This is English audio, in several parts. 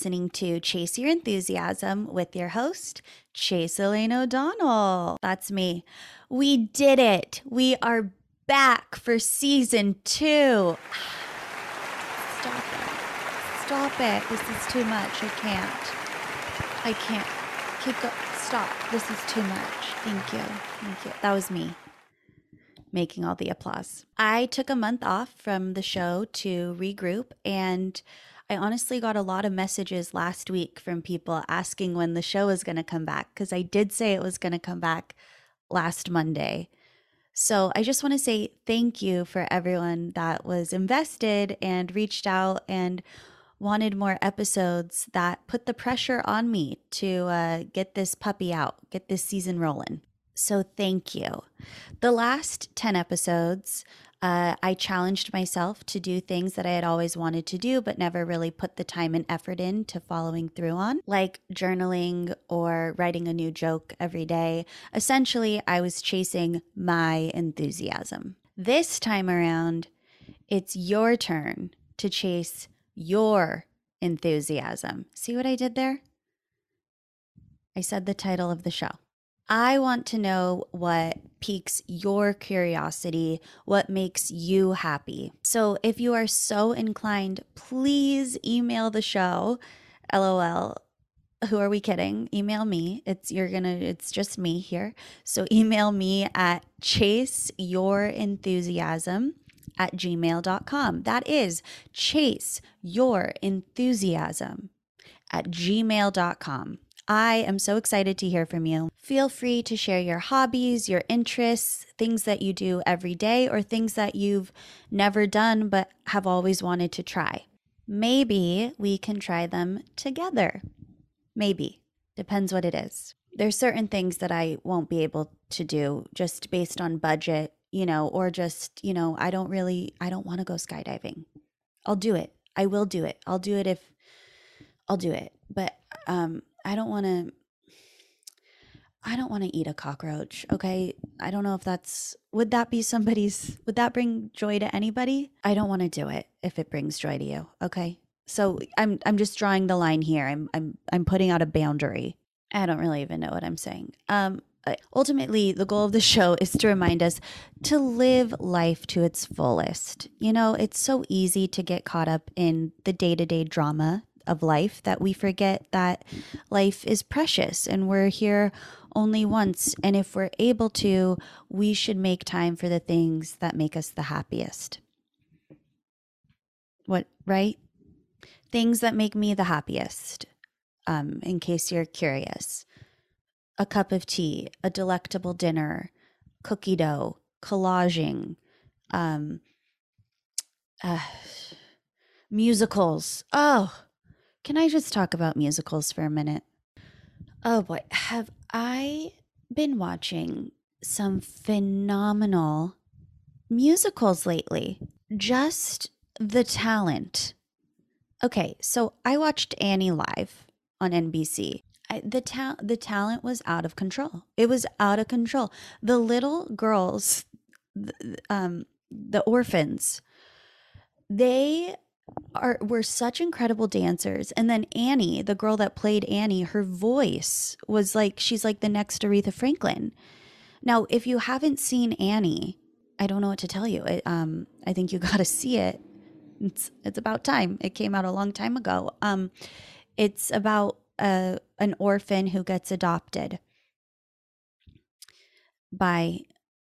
Listening to Chase Your Enthusiasm with your host, Chase Elaine O'Donnell. That's me. We did it. We are back for season two. Stop it. Stop it. This is too much. I can't. I can't. Keep going. Stop. This is too much. Thank you. Thank you. That was me making all the applause. I took a month off from the show to regroup, and I honestly got a lot of messages last week from people asking when the show was going to come back because I did say it was going to come back last Monday. So I just want to say thank you for everyone that was invested and reached out and wanted more episodes that put the pressure on me to uh, get this puppy out, get this season rolling. So thank you. The last 10 episodes, uh, I challenged myself to do things that I had always wanted to do, but never really put the time and effort into following through on, like journaling or writing a new joke every day. Essentially, I was chasing my enthusiasm. This time around, it's your turn to chase your enthusiasm. See what I did there? I said the title of the show. I want to know what piques your curiosity, what makes you happy. So if you are so inclined, please email the show. LOL. Who are we kidding? Email me. It's you're gonna it's just me here. So email me at chase your enthusiasm at gmail.com. That is chase your enthusiasm at gmail.com. I am so excited to hear from you. Feel free to share your hobbies, your interests, things that you do every day, or things that you've never done but have always wanted to try. Maybe we can try them together. Maybe. Depends what it is. There's certain things that I won't be able to do just based on budget, you know, or just, you know, I don't really, I don't want to go skydiving. I'll do it. I will do it. I'll do it if I'll do it. But um I don't want to I don't want to eat a cockroach, okay? I don't know if that's would that be somebody's would that bring joy to anybody? I don't want to do it if it brings joy to you, okay? So I'm I'm just drawing the line here. I'm I'm I'm putting out a boundary. I don't really even know what I'm saying. Um ultimately the goal of the show is to remind us to live life to its fullest. You know, it's so easy to get caught up in the day-to-day drama of life that we forget that life is precious and we're here only once. And if we're able to, we should make time for the things that make us the happiest. What, right? Things that make me the happiest, um, in case you're curious. A cup of tea, a delectable dinner, cookie dough, collaging, um, uh, musicals. Oh, can I just talk about musicals for a minute? Oh boy, have I been watching some phenomenal musicals lately? Just the talent. Okay, so I watched Annie live on NBC. I, the ta- the talent was out of control. It was out of control. The little girls, um, the orphans, they are were such incredible dancers. And then Annie, the girl that played Annie, her voice was like she's like the next Aretha Franklin. Now, if you haven't seen Annie, I don't know what to tell you. It, um, I think you got to see it. It's it's about time. It came out a long time ago. Um, it's about a, an orphan who gets adopted by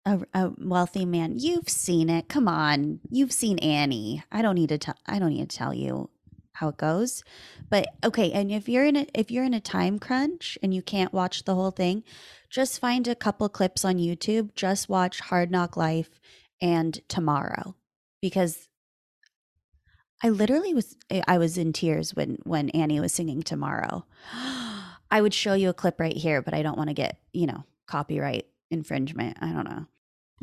a, a, wealthy man. You've seen it. Come on, you've seen Annie. I don't need to tell. I don't need to tell you how it goes. But okay, and if you're in a if you're in a time crunch and you can't watch the whole thing, just find a couple clips on YouTube. Just watch Hard Knock Life and Tomorrow because I literally was I was in tears when when Annie was singing Tomorrow. I would show you a clip right here, but I don't want to get, you know, copyright infringement. I don't know.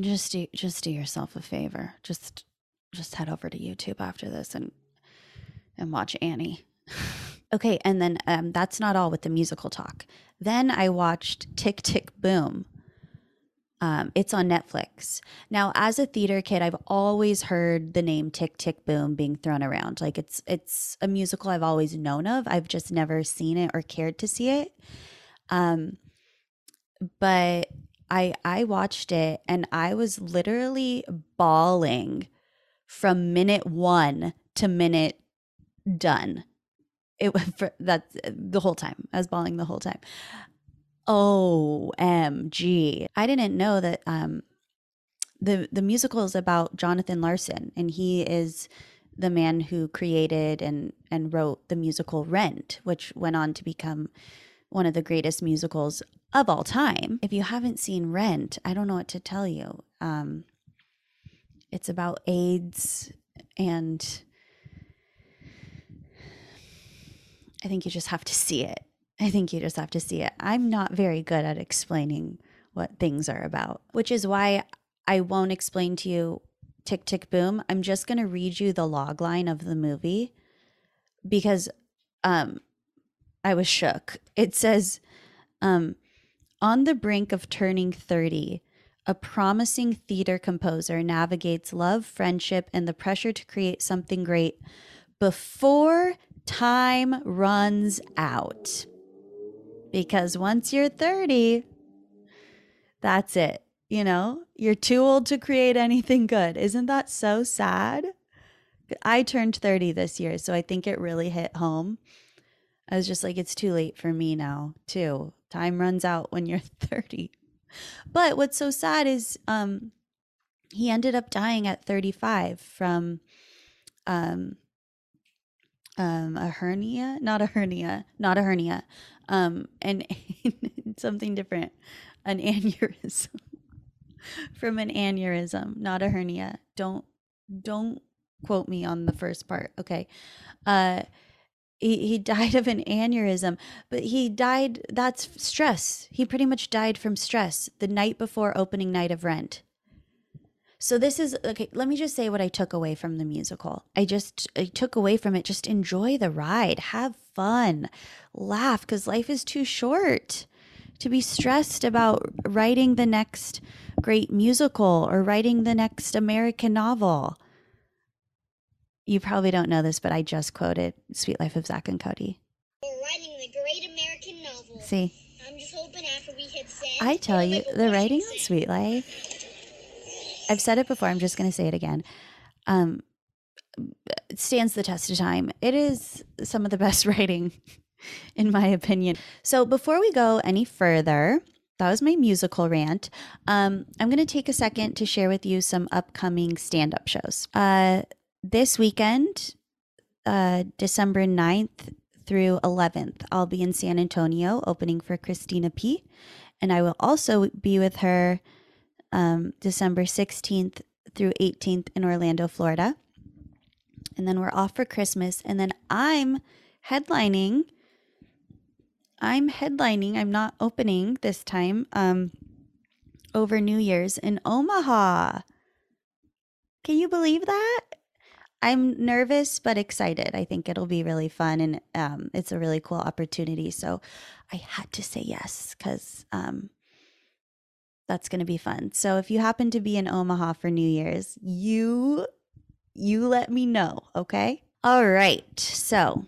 Just do just do yourself a favor. Just just head over to YouTube after this and and watch Annie. okay, and then um, that's not all with the musical talk. Then I watched Tick Tick Boom. Um, it's on Netflix. Now, as a theater kid, I've always heard the name Tick Tick Boom being thrown around. Like it's it's a musical I've always known of. I've just never seen it or cared to see it. Um, but I I watched it and I was literally bawling from minute one to minute done. It was for that the whole time. I was bawling the whole time. OMG. I didn't know that um the the musical is about Jonathan Larson and he is the man who created and and wrote the musical Rent, which went on to become one of the greatest musicals of all time. If you haven't seen Rent, I don't know what to tell you. Um, it's about AIDS, and I think you just have to see it. I think you just have to see it. I'm not very good at explaining what things are about, which is why I won't explain to you Tick Tick Boom. I'm just going to read you the log line of the movie because um, I was shook. It says, um, on the brink of turning 30, a promising theater composer navigates love, friendship, and the pressure to create something great before time runs out. Because once you're 30, that's it. You know, you're too old to create anything good. Isn't that so sad? I turned 30 this year, so I think it really hit home. I was just like, it's too late for me now, too. Time runs out when you're 30. But what's so sad is um, he ended up dying at 35 from um, um, a hernia, not a hernia, not a hernia, um, and something different, an aneurysm from an aneurysm, not a hernia. Don't don't quote me on the first part, okay? Uh, he, he died of an aneurysm, but he died, that's stress. He pretty much died from stress the night before opening night of Rent. So this is okay, let me just say what I took away from the musical. I just I took away from it just enjoy the ride, have fun, laugh cuz life is too short to be stressed about writing the next great musical or writing the next American novel you probably don't know this, but I just quoted Suite Life of Zack and Cody. We're writing the great American novel. See? I'm just hoping after we hit send. I tell you, the writing on Suite Life, I've said it before, I'm just going to say it again. Um, it stands the test of time. It is some of the best writing, in my opinion. So before we go any further, that was my musical rant. Um, I'm going to take a second to share with you some upcoming stand up shows. Uh, this weekend, uh, December 9th through 11th, I'll be in San Antonio opening for Christina P. And I will also be with her um, December 16th through 18th in Orlando, Florida. And then we're off for Christmas. And then I'm headlining. I'm headlining. I'm not opening this time um, over New Year's in Omaha. Can you believe that? I'm nervous but excited. I think it'll be really fun and um, it's a really cool opportunity. So I had to say yes because um, that's going to be fun. So if you happen to be in Omaha for New Year's, you you let me know, okay? All right. So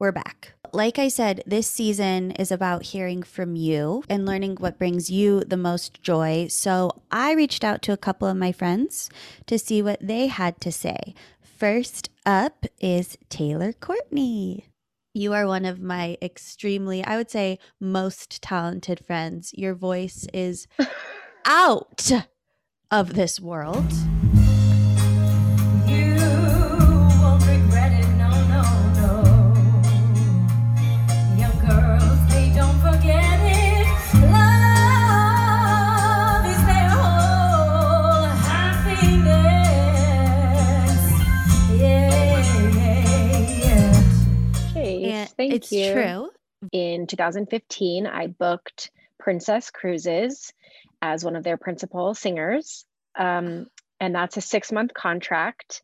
we're back. Like I said, this season is about hearing from you and learning what brings you the most joy. So I reached out to a couple of my friends to see what they had to say. First up is Taylor Courtney. You are one of my extremely, I would say, most talented friends. Your voice is out of this world. Thank it's you. true. In 2015, I booked Princess Cruises as one of their principal singers. Um, and that's a six month contract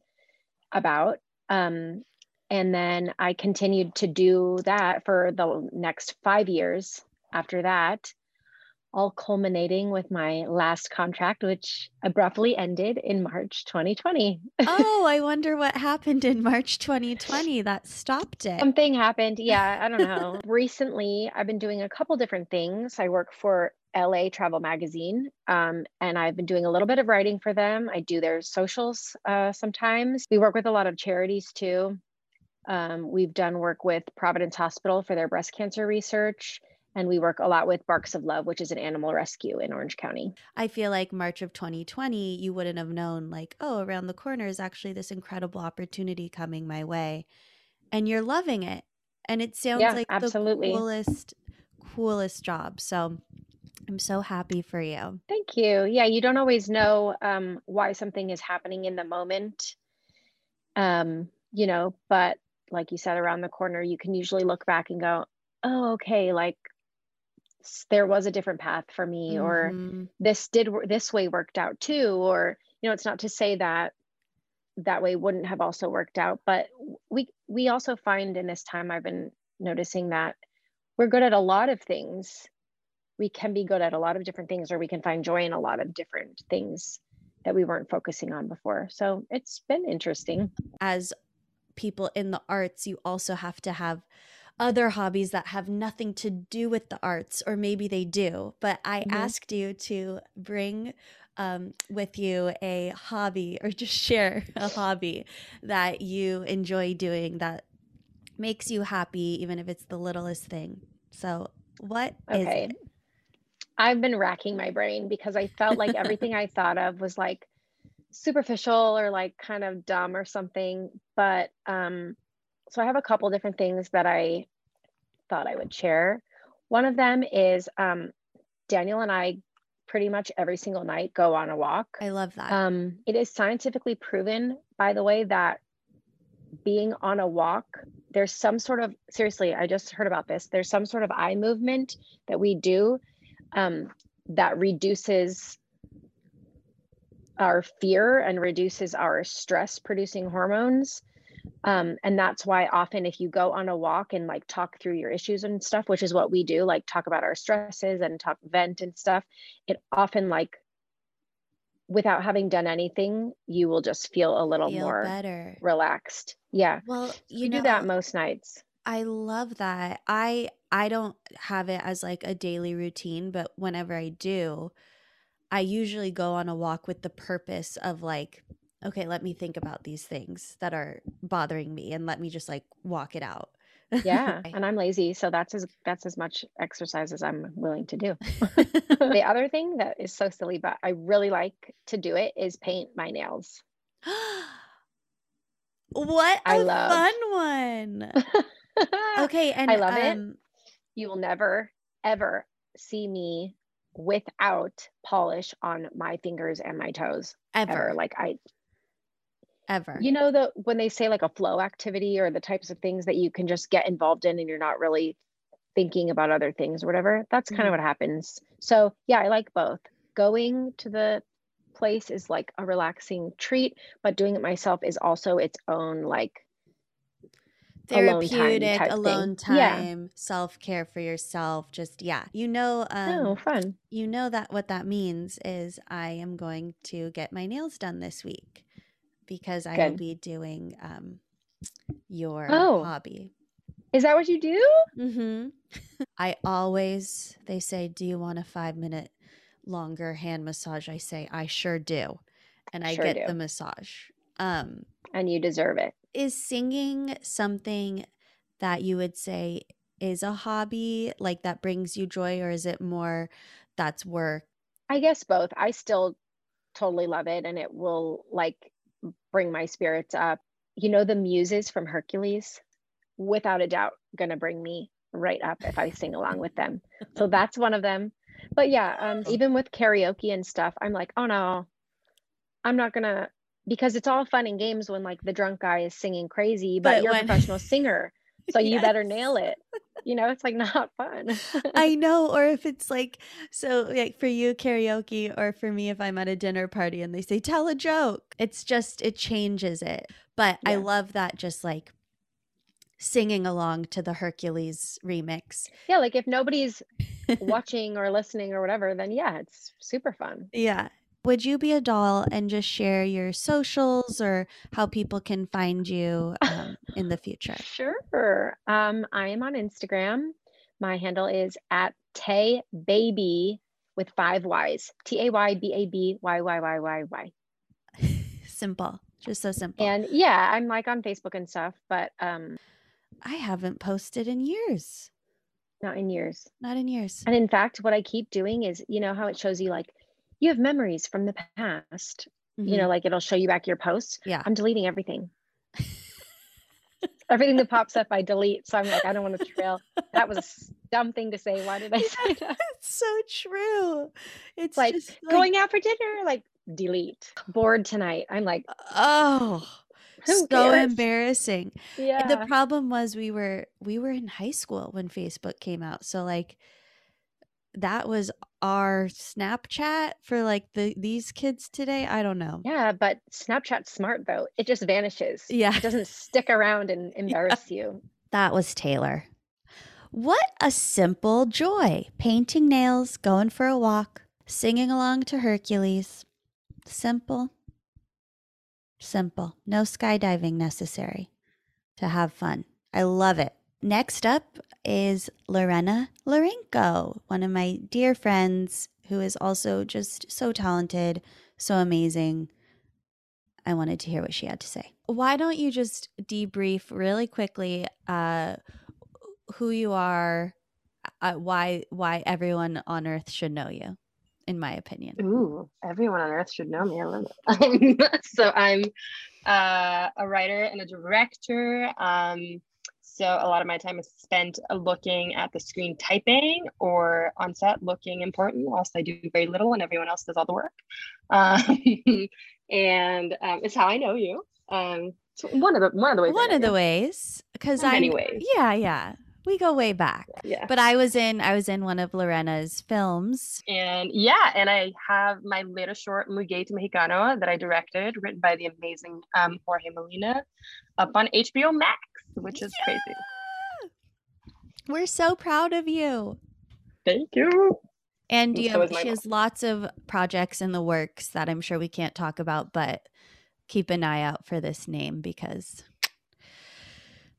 about. Um, and then I continued to do that for the next five years after that. All culminating with my last contract, which abruptly ended in March 2020. oh, I wonder what happened in March 2020 that stopped it. Something happened. Yeah, I don't know. Recently, I've been doing a couple different things. I work for LA Travel Magazine, um, and I've been doing a little bit of writing for them. I do their socials uh, sometimes. We work with a lot of charities too. Um, we've done work with Providence Hospital for their breast cancer research and we work a lot with Barks of Love, which is an animal rescue in Orange County. I feel like March of 2020, you wouldn't have known, like, oh, around the corner is actually this incredible opportunity coming my way. And you're loving it. And it sounds yeah, like absolutely. the coolest, coolest job. So I'm so happy for you. Thank you. Yeah, you don't always know um, why something is happening in the moment. Um, you know, but like you said, around the corner, you can usually look back and go, oh, okay, like there was a different path for me mm-hmm. or this did this way worked out too or you know it's not to say that that way wouldn't have also worked out but we we also find in this time i've been noticing that we're good at a lot of things. We can be good at a lot of different things or we can find joy in a lot of different things that we weren't focusing on before. So it's been interesting. As people in the arts you also have to have other hobbies that have nothing to do with the arts, or maybe they do. But I mm-hmm. asked you to bring um, with you a hobby or just share a hobby that you enjoy doing that makes you happy, even if it's the littlest thing. So, what okay. is? I've been racking my brain because I felt like everything I thought of was like superficial or like kind of dumb or something. But um, so I have a couple different things that I thought I would share. One of them is um, Daniel and I pretty much every single night go on a walk. I love that. Um, it is scientifically proven, by the way, that being on a walk, there's some sort of, seriously, I just heard about this. There's some sort of eye movement that we do um, that reduces our fear and reduces our stress producing hormones um, and that's why often if you go on a walk and like talk through your issues and stuff which is what we do like talk about our stresses and talk vent and stuff it often like without having done anything you will just feel a little feel more better. relaxed. Yeah. Well you know, do that most nights. I love that. I i don't have it as like a daily routine but whenever i do i usually go on a walk with the purpose of like okay, let me think about these things that are bothering me and let me just like walk it out. yeah, and I'm lazy, so that's as that's as much exercise as I'm willing to do. the other thing that is so silly, but I really like to do it is paint my nails. what a I love. fun one. okay, and I love um, it. You will never ever see me without polish on my fingers and my toes ever. ever. Like I ever. You know the when they say like a flow activity or the types of things that you can just get involved in and you're not really thinking about other things or whatever. That's kind mm-hmm. of what happens. So, yeah, I like both. Going to the place is like a relaxing treat, but doing it myself is also its own like therapeutic alone time, time yeah. self-care for yourself just yeah you know um oh, fun you know that what that means is i am going to get my nails done this week because I Good. will be doing um, your oh. hobby. Is that what you do? Mm-hmm. I always, they say, do you want a five minute longer hand massage? I say, I sure do. And I sure get do. the massage. Um, and you deserve it. Is singing something that you would say is a hobby, like that brings you joy, or is it more that's work? I guess both. I still totally love it and it will like bring my spirits up. You know, the muses from Hercules, without a doubt, gonna bring me right up if I sing along with them. So that's one of them. But yeah, um, even with karaoke and stuff, I'm like, oh no, I'm not gonna because it's all fun and games when like the drunk guy is singing crazy, but, but you're when... a professional singer. So yes. you better nail it. You know, it's like not fun. I know. Or if it's like, so like for you, karaoke, or for me, if I'm at a dinner party and they say, tell a joke, it's just, it changes it. But yeah. I love that just like singing along to the Hercules remix. Yeah. Like if nobody's watching or listening or whatever, then yeah, it's super fun. Yeah. Would you be a doll and just share your socials or how people can find you um, in the future? Sure. Um, I am on Instagram. My handle is at Tay Baby with five Y's. T A Y B A B Y Y Y Y Y. simple. Just so simple. And yeah, I'm like on Facebook and stuff, but um I haven't posted in years. not in years. Not in years. And in fact, what I keep doing is, you know how it shows you like you have memories from the past. You know, like it'll show you back your posts. Mm-hmm. Yeah. I'm deleting everything. everything that pops up, I delete. So I'm like, I don't want to trail. That was a dumb thing to say. Why did I say that? It's so true. It's like just like, going out for dinner, like delete. Bored tonight. I'm like, oh, who so cares? embarrassing. And Yeah. the problem was we were we were in high school when Facebook came out. So like that was our Snapchat for like the these kids today. I don't know. yeah, but Snapchat's smart though. It just vanishes. Yeah. It doesn't stick around and embarrass you. That was Taylor. What a simple joy. Painting nails, going for a walk, singing along to Hercules. Simple. Simple. No skydiving necessary to have fun. I love it. Next up is Lorena Lorenko, one of my dear friends who is also just so talented, so amazing. I wanted to hear what she had to say. Why don't you just debrief really quickly uh, who you are, uh, why why everyone on Earth should know you, in my opinion. Ooh, everyone on earth should know me. I love it. so I'm uh, a writer and a director. Um, so a lot of my time is spent uh, looking at the screen typing or on set looking important whilst I do very little and everyone else does all the work. Um, and um, it's how I know you. Um, so one of the one of the ways. One of the ways, because I many ways. yeah yeah we go way back. Yeah. But I was in I was in one of Lorena's films. And yeah, and I have my latest short, Muguete Mexicano, that I directed, written by the amazing um, Jorge Molina, up on HBO Max, which is crazy. We're so proud of you. Thank you. And you so have, she has lots of projects in the works that I'm sure we can't talk about, but keep an eye out for this name because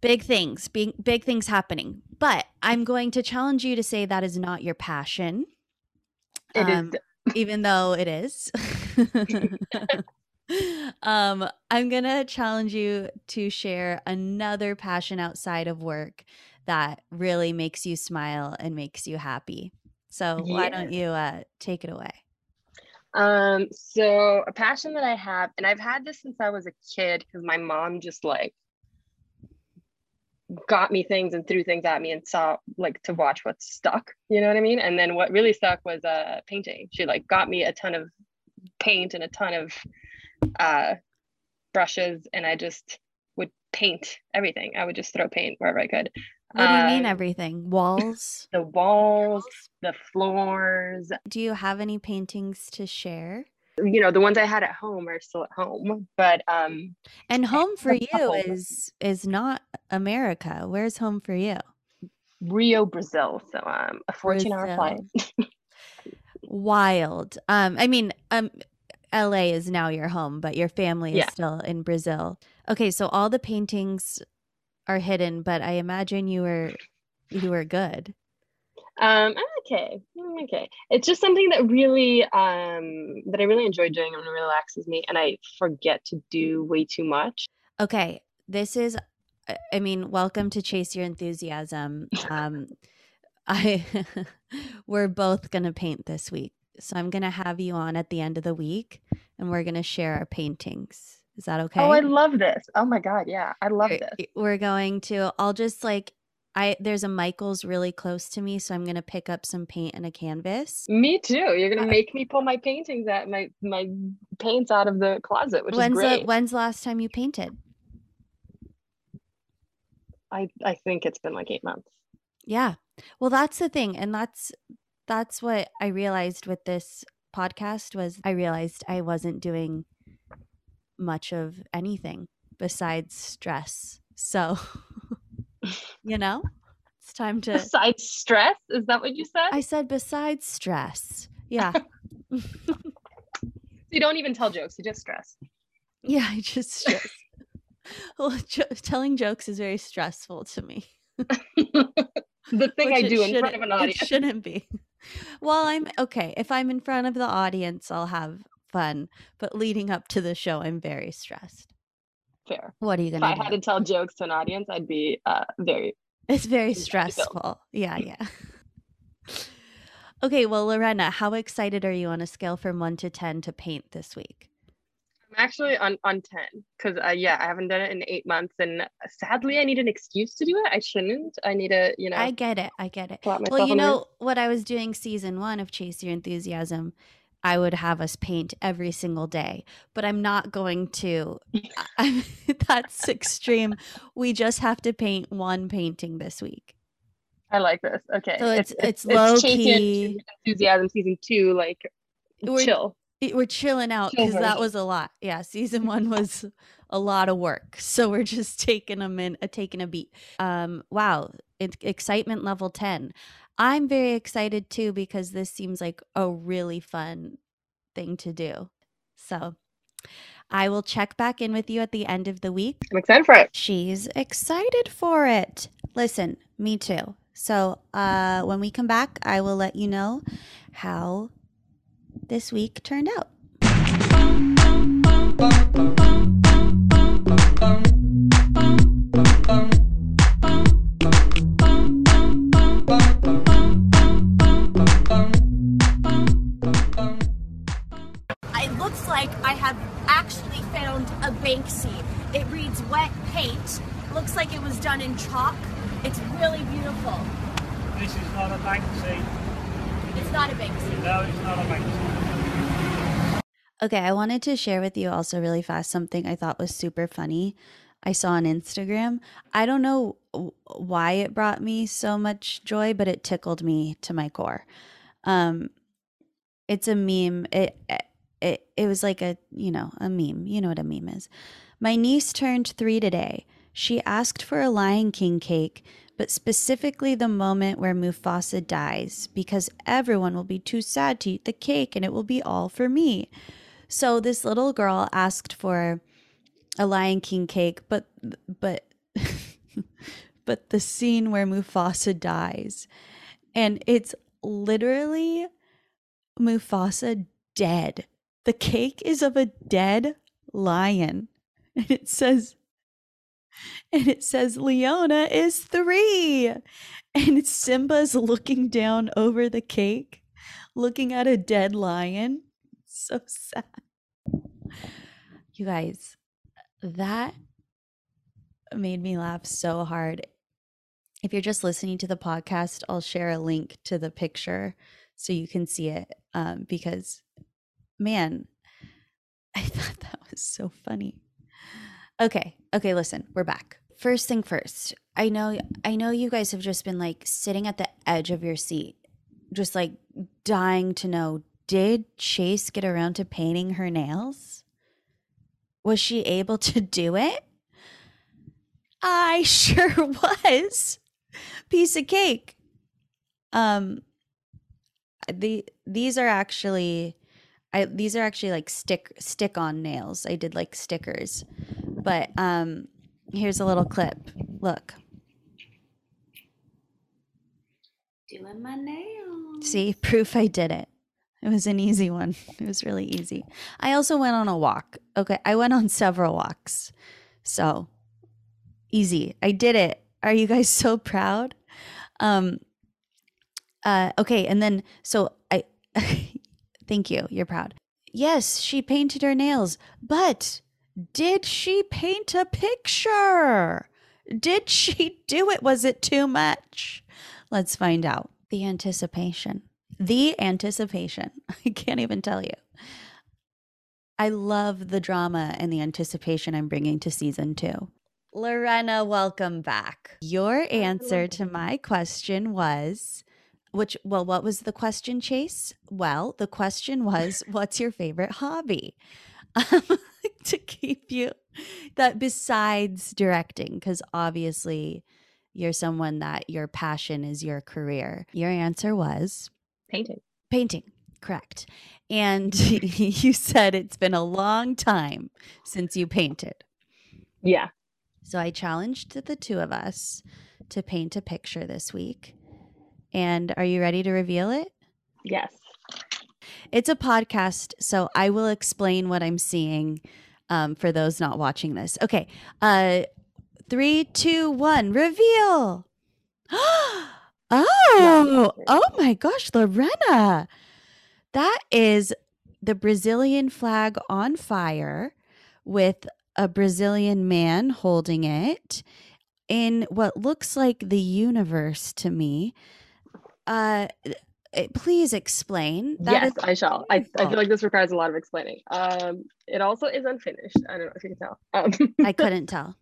big things, big, big things happening. But I'm going to challenge you to say that is not your passion, It is Um, even though it is. um, I'm going to challenge you to share another passion outside of work that really makes you smile and makes you happy. So why don't you uh, take it away? Um, so a passion that I have, and I've had this since I was a kid because my mom just like got me things and threw things at me and saw like to watch what stuck, you know what I mean? And then what really stuck was uh painting. She like got me a ton of paint and a ton of uh brushes and I just would paint everything. I would just throw paint wherever I could. What do you mean Um, everything? Walls? The walls, the floors, Do you have any paintings to share? You know, the ones I had at home are still at home, but um And home for you couple. is is not America. Where's home for you? Rio, Brazil. So um a 14 hour flight. Wild. Um I mean um LA is now your home, but your family is Yeah. still in Brazil. Okay, so all the paintings are hidden, but I imagine you were you were good. Um, okay. Okay. It's just something that really um that I really enjoy doing and relaxes me and I forget to do way too much. Okay, this is I- mean, welcome to Chase Your Enthusiasm. Um I we're both going to paint this week. So I'm going to have you on at the end of the week and we're going to share our paintings. Is that okay? Oh, I love this. Oh my God, yeah. I love this. We're going to I'll just like I there's a Michael's really close to me, so I'm going to pick up some paint and a canvas. Me too. You're Uh, gonna make me pull my paintings at my my paints out of the closet, which When's is the great. when's the last time you painted? I I think it's been like eight months. Yeah. Well, that's the thing and that's that's what I realized with this podcast was I realized I wasn't doing much of anything besides stress. So, you know, It's time to. Besides stress, is that what you said? I said besides stress. Yeah. you don't even tell jokes; you just stress. yeah, I just stress. well, jo- telling jokes is very stressful to me. the thing which I do in front of an audience. It shouldn't be. Well, I'm okay. If I'm in front of the audience, I'll have fun. But leading up to the show, I'm very stressed. Fair. What are you If gonna If I had to tell jokes to an audience, I'd be uh, very. It's very Anxiety filled. stressful. Yeah, yeah. okay, well, Lorena, how excited are you on a scale from one to 10 to paint this week? I'm actually on on ten because uh, yeah, I haven't done it in eight months, and sadly, I need an excuse to do it. I shouldn't. I need a you know, I get it. I get it. Well, you on the know, what I was doing season one of Chase Your Enthusiasm, I would have us paint every single day, but I'm not going to. I, that's extreme. We just have to paint one painting this week. I like this. Okay, So it's- it's low key. enthusiasm season two. Like We're- chill. we're chilling out Chill because that was a lot. Yeah, season one was a lot of work, so we're just taking a min, uh, taking a beat. Um, wow, excitement level ten. I'm very excited too because this seems like a really fun thing to do. So, I will check back in with you at the end of the week. I'm excited for it. She's excited for it. Listen, me too. So, uh, when we come back, I will let you know how this week turned out. Done in chalk. It's really beautiful. This is not a Banksy. It's not a Banksy. No, it's not a Banksy. Okay, I wanted to share with you also really fast something I thought was super funny. I saw on Instagram. I don't know why it brought me so much joy, but it tickled me to my core. Um it's a meme. It it it was like a, you know, a meme. You know what a meme is. My niece turned 3 today. She asked for a Lion King cake, but specifically the moment where Mufasa dies because everyone will be too sad to eat the cake and it will be all for me. So this little girl asked for a Lion King cake, but but but the scene where Mufasa dies, and it's literally Mufasa dead. The cake is of a dead lion, and it says. And it says Leona is three. And Simba's looking down over the cake, looking at a dead lion. So sad. You guys, that made me laugh so hard. If you're just listening to the podcast, I'll share a link to the picture so you can see it. Um, because, man, I thought that was so funny. Okay, okay, listen, we're back. First thing first, I know, I know you guys have just been like sitting at the edge of your seat, just like dying to know did Chase get around to painting her nails? Was she able to do it? I sure was. Piece of cake. Um the these are actually I these are actually like stick stick on nails. I did like stickers. But um here's a little clip. Look. Doing my nails. See, proof I did it. It was an easy one. It was really easy. I also went on a walk. Okay, I went on several walks. So, easy. I did it. Are you guys so proud? Um uh okay, and then so I thank you. You're proud. Yes, she painted her nails, but did she paint a picture? Did she do it? Was it too much? Let's find out. The anticipation. The anticipation. I can't even tell you. I love the drama and the anticipation I'm bringing to season two. Lorena, welcome back. Your answer to my question was which, well, what was the question, Chase? Well, the question was, what's your favorite hobby? Um, to keep you that besides directing, because obviously you're someone that your passion is your career. Your answer was Painting. painting, correct. And you said it's been a long time since you painted. Yeah. So I challenged the two of us to paint a picture this week. And are you ready to reveal it? Yes. It's a podcast, so I will explain what I'm seeing um, for those not watching this. Okay. Uh, three, two, one, reveal. oh, oh my gosh, Lorena. That is the Brazilian flag on fire with a Brazilian man holding it in what looks like the universe to me. Uh, please explain. That yes, I shall. I, I feel like this requires a lot of explaining. Um, it also is unfinished. I don't know if you can tell. Um, I couldn't tell.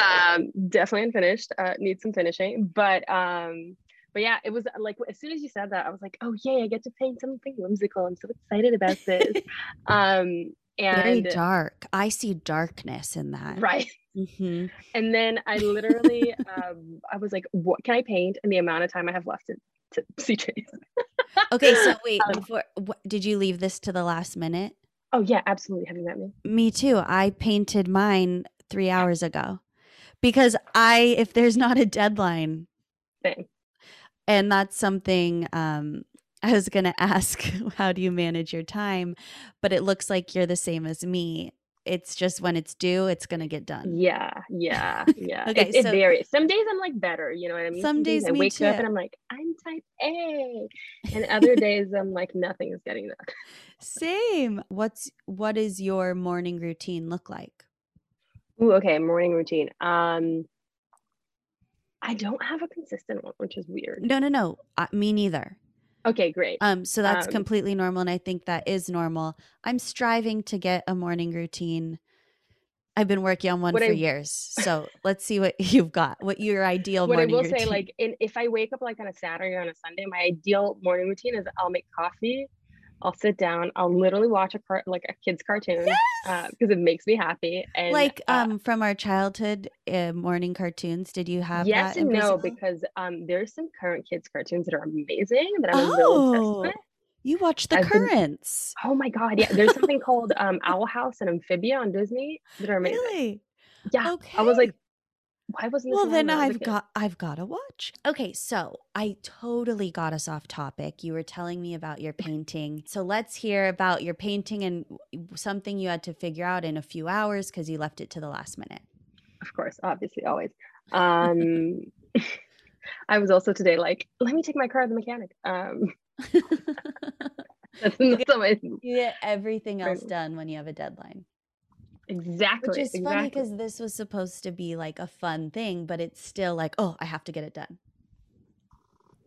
um, definitely unfinished. Uh, needs some finishing, but um, but yeah, it was like as soon as you said that, I was like, oh yay, I get to paint something whimsical. I'm so excited about this. um, Very dark. I see darkness in that. right. hmm And then I literally, um, I was like, what can I paint? And the amount of time I have left to, see. Okay, so wait, Um, before what, did you leave this to the last minute? Oh yeah, absolutely. Have you met me? Me too. I painted mine three hours ago because I, if there's not a deadline, Same. and that's something um, I was going to ask, how do you manage your time? But it looks like you're the same as me. It's just when it's due, it's going to get done. Yeah, yeah, yeah. Okay, it, it varies. Some days I'm like better, you know what I mean? Some days I wake up and I'm like, I'm type A. And other days I'm like, nothing is getting done. Same. What's what is your morning routine look like? Ooh, okay, morning routine. Um, I don't have a consistent one, which is weird. No, no, no. Uh, me neither. Okay, great. Um, so that's Um, completely normal, and I think that is normal. I'm striving to get a morning routine. I've been working on one for I- years. So let's see what you've got. What your ideal morning? what I will routine? say, like, in, if I wake up like on a Saturday or on a Sunday, my ideal morning routine is I'll make coffee, I'll sit down, I'll literally watch a car like a kid's cartoon because it makes me happy. And like uh, um from our childhood uh, morning cartoons. Did you have yes that? and no because um there's some current kids cartoons that are amazing that I'm a little obsessed Oh, with. you watch the I've been- currents. Oh my god, yeah. There's something called um Owl House and Amphibia on Disney that are amazing. Really? Yeah. Okay. I was like, why wasn't well then was i've got i've got to watch. Okay so i totally got us off topic. You were telling me about your painting. So let's hear about your painting and something you had to figure out in a few hours because you left it to the last minute. Of course, obviously, always. Um I was also today like, let me take my car to the mechanic. Um that's, that's always you get everything else done when you have a deadline exactly which is funny because this was supposed to be like a fun thing but it's still like oh i have to get it done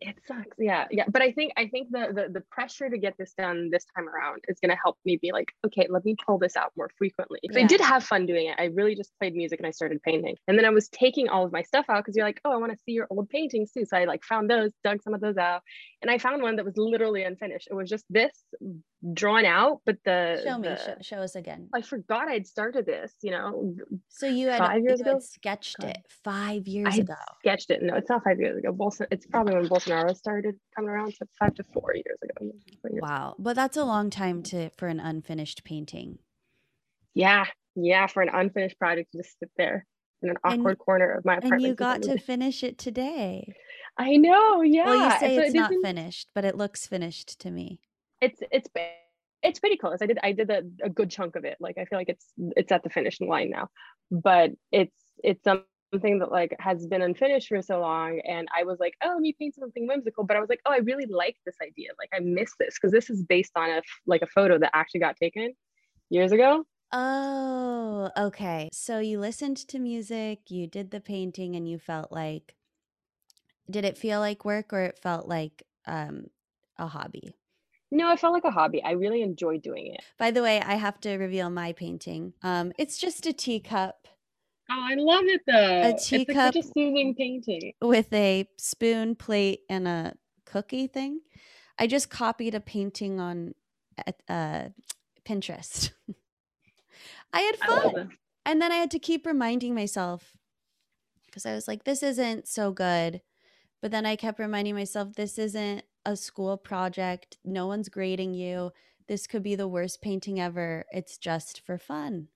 it sucks yeah yeah but i think i think the, the the pressure to get this done this time around is going to help me be like okay let me pull this out more frequently 'Cause i Yeah. did have fun doing it i really just played music and i started painting and then i was taking all of my stuff out because you're like oh i want to see your old paintings too so i like found those dug some of those out and i found one that was literally unfinished it was just this drawn out but the, show me the- show, show us again i forgot i'd started this you know so you had, five years ago? sketched God. it five years I ago sketched it no it's not five years ago Bolson- it's probably when bolsonaro started coming around so five to four years ago four years Wow, but that's a long time to for an unfinished painting. Yeah, yeah, for an unfinished project to just sit there in an And- awkward corner of my apartment. And you got to finish it today. I know, yeah. Well, you say so it's it not finished, but it looks finished to me. It's it's it's pretty close. I did I did a, a good chunk of it. Like I feel like it's it's at the finishing line now, but it's it's something that like has been unfinished for so long. And I was like, oh, let me paint something whimsical. But I was like, oh, I really like this idea. Like I miss this because this is based on a f- like a photo that actually got taken years ago. Oh, okay. So you listened to music, you did the painting, and you felt like, did it feel like work or it felt like um, a hobby? No, it felt like a hobby. I really enjoyed doing it. By the way, I have to reveal my painting. Um, it's just a teacup Oh, I love it though. A It's like such a soothing painting. with a spoon, plate, and a cookie thing. I just copied a painting on uh, Pinterest. I had fun. it. And then I had to keep reminding myself because I was like, this isn't so good. But then I kept reminding myself, this isn't a school project. No one's grading you. This could be the worst painting ever. It's just for fun.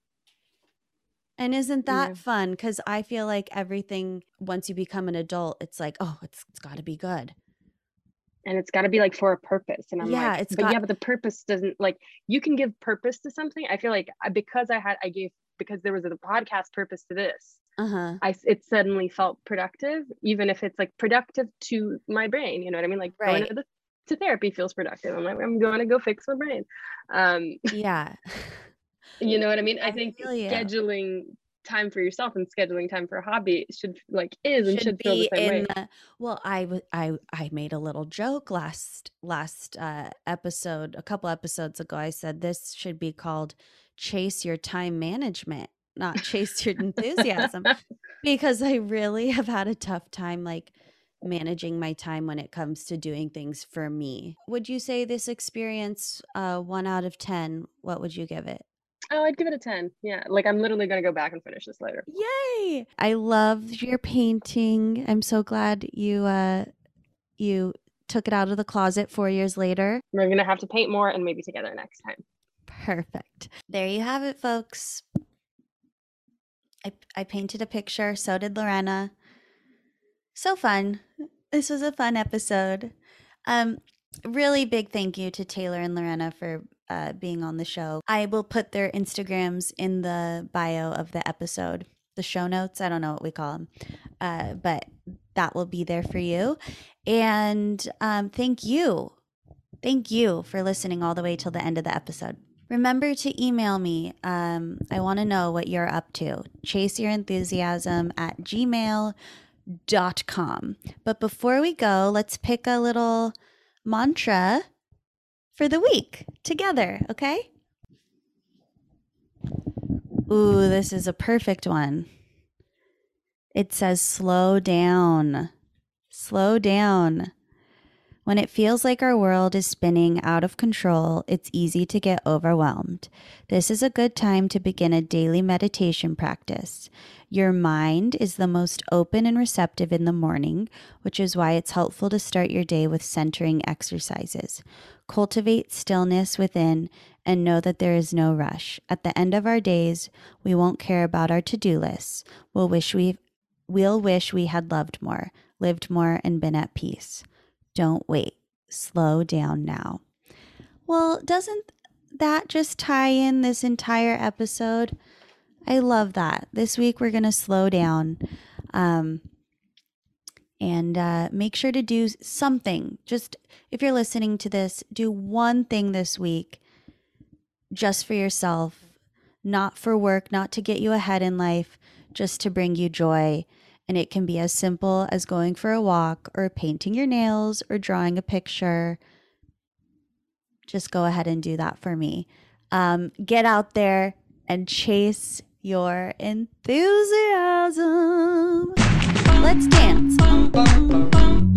And isn't that Yeah. fun? Because I feel like everything, once you become an adult, it's like, oh, it's, it's got to be good. and it's got to be like for a purpose and i'm Yeah, like it's but got- yeah but the purpose doesn't like you can give purpose to something i feel like because i had i gave because there was a podcast purpose to this Uh huh. i it suddenly felt productive even if it's like productive to my brain you know what i mean like going to, the, to therapy feels productive i'm like i'm going to go fix my brain um Yeah. you know what i mean? I think scheduling time for yourself and scheduling time for a hobby should like is and should, should feel the be same way. in the well I w- I I made a little joke last last uh episode a couple episodes ago. I said this should be called chase your time management not chase your enthusiasm because i really have had a tough time like managing my time when it comes to doing things for me. Would you say this experience uh 1 out of 10 what would you give it oh i'd give it a 10 yeah like i'm literally going to go back and finish this later Yay! I love your painting. I'm so glad you uh you took it out of the closet 4 years later. we're going to have to paint more and maybe together next time Perfect. There you have it, folks. I I painted a picture, so did Lorena. So fun. This was a fun episode. Um really big thank you to Taylor and Lorena for uh, being on the show. I will put their Instagrams in the bio of the episode, the show notes. I don't know what we call them, uh, but that will be there for you. And um, thank you. Thank you for listening all the way till the end of the episode. Remember to email me. Um, I want to know what you're up to. Chase your enthusiasm at gmail.com. But before we go, let's pick a little mantra for the week together, okay? Ooh, this is a perfect one. It says slow down. Slow down. When it feels like our world is spinning out of control, it's easy to get overwhelmed. This is a good time to begin a daily meditation practice. Your mind is the most open and receptive in the morning, which is why it's helpful to start your day with centering exercises. Cultivate stillness within and know that there is no rush. At the end of our days, we won't care about our to-do lists. We'll wish we we'll wish we had loved more, lived more and been at peace. Don't wait. Slow down now. Well, doesn't that just tie in this entire episode? I love that. This week we're going to slow down. Um, and uh, make sure to do something. Just if you're listening to this, do one thing this week just for yourself, not for work, not to get you ahead in life, just to bring you joy. And it can be as simple as going for a walk or painting your nails or drawing a picture. Just go ahead and do that for me. Um, get out there and chase your enthusiasm. Let's dance.